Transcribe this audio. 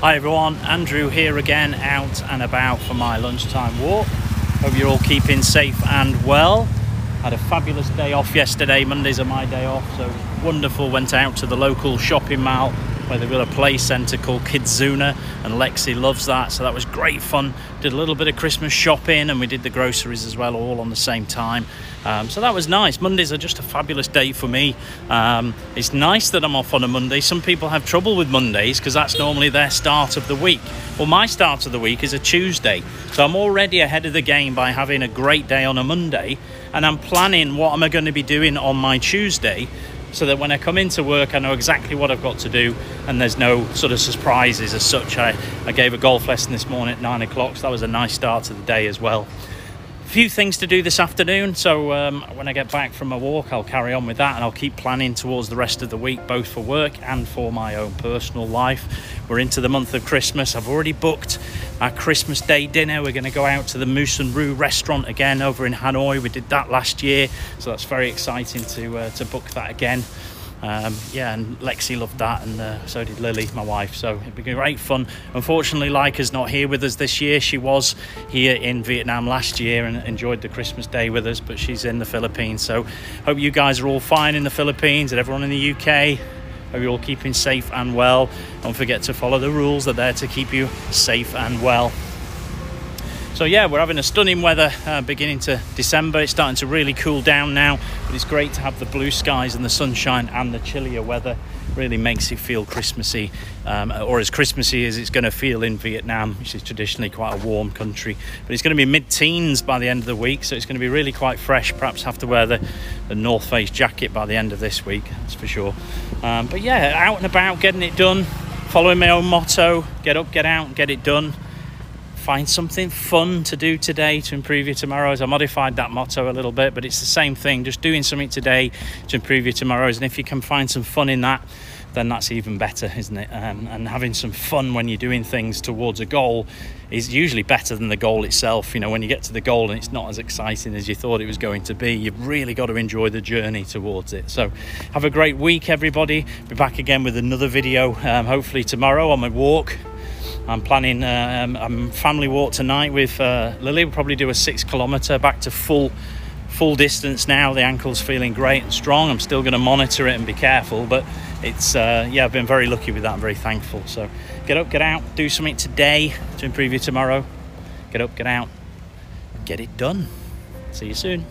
Hi everyone, Andrew here again, out and about for my lunchtime walk. Hope you're all keeping safe and well. Had a fabulous day off yesterday. Mondays are my day off, so wonderful. Went out to the local shopping mall where they've got a play centre called Kidzuna, and Lexi loves that, so that was great fun. Did a little bit of Christmas shopping, and we did the groceries as well, all on the same time. Um, so that was nice. Mondays are just a fabulous day for me. Um, it's nice that I'm off on a Monday. Some people have trouble with Mondays because that's normally their start of the week. Well, my start of the week is a Tuesday, so I'm already ahead of the game by having a great day on a Monday, and I'm planning what am I going to be doing on my Tuesday so that when I come into work, I know exactly what I've got to do and there's no sort of surprises as such. I, I gave a golf lesson this morning at nine o'clock, so that was a nice start to the day as well A few things to do this afternoon so um, when I get back from my walk I'll carry on with that and I'll keep planning towards the rest of the week both for work and for my own personal life we're into the month of Christmas I've already booked our Christmas Day dinner we're going to go out to the Moose and Roo restaurant again over in Hanoi we did that last year so that's very exciting to uh, to book that again um, yeah, and Lexi loved that, and uh, so did Lily, my wife. So it'd be great fun. Unfortunately, Leica's not here with us this year. She was here in Vietnam last year and enjoyed the Christmas day with us, but she's in the Philippines. So hope you guys are all fine in the Philippines and everyone in the UK. Hope you're all keeping safe and well. Don't forget to follow the rules. They're there to keep you safe and well. So yeah, we're having a stunning weather uh, beginning to December. It's starting to really cool down now, but it's great to have the blue skies and the sunshine and the chillier weather. Really makes it feel Christmassy, um, or as Christmassy as it's going to feel in Vietnam, which is traditionally quite a warm country. But it's going to be mid-teens by the end of the week, so it's going to be really quite fresh. Perhaps have to wear the, the North Face jacket by the end of this week, that's for sure. Um, but yeah, out and about, getting it done, following my own motto: get up, get out, and get it done find something fun to do today to improve your tomorrows. I modified that motto a little bit, but it's the same thing, just doing something today to improve your tomorrows. And if you can find some fun in that, then that's even better, isn't it? Um, and having some fun when you're doing things towards a goal is usually better than the goal itself. You know, when you get to the goal and it's not as exciting as you thought it was going to be, you've really got to enjoy the journey towards it. So, have a great week, everybody. Be back again with another video, um, hopefully tomorrow on my walk. I'm planning uh, um, a family walk tonight with uh, Lily. We'll probably do a six kilometre back to full full distance now. The ankle's feeling great and strong. I'm still going to monitor it and be careful, but it's uh, yeah, I've been very lucky with that. I'm very thankful. So get up, get out, do something today to improve you tomorrow. Get up, get out, get it done. See you soon.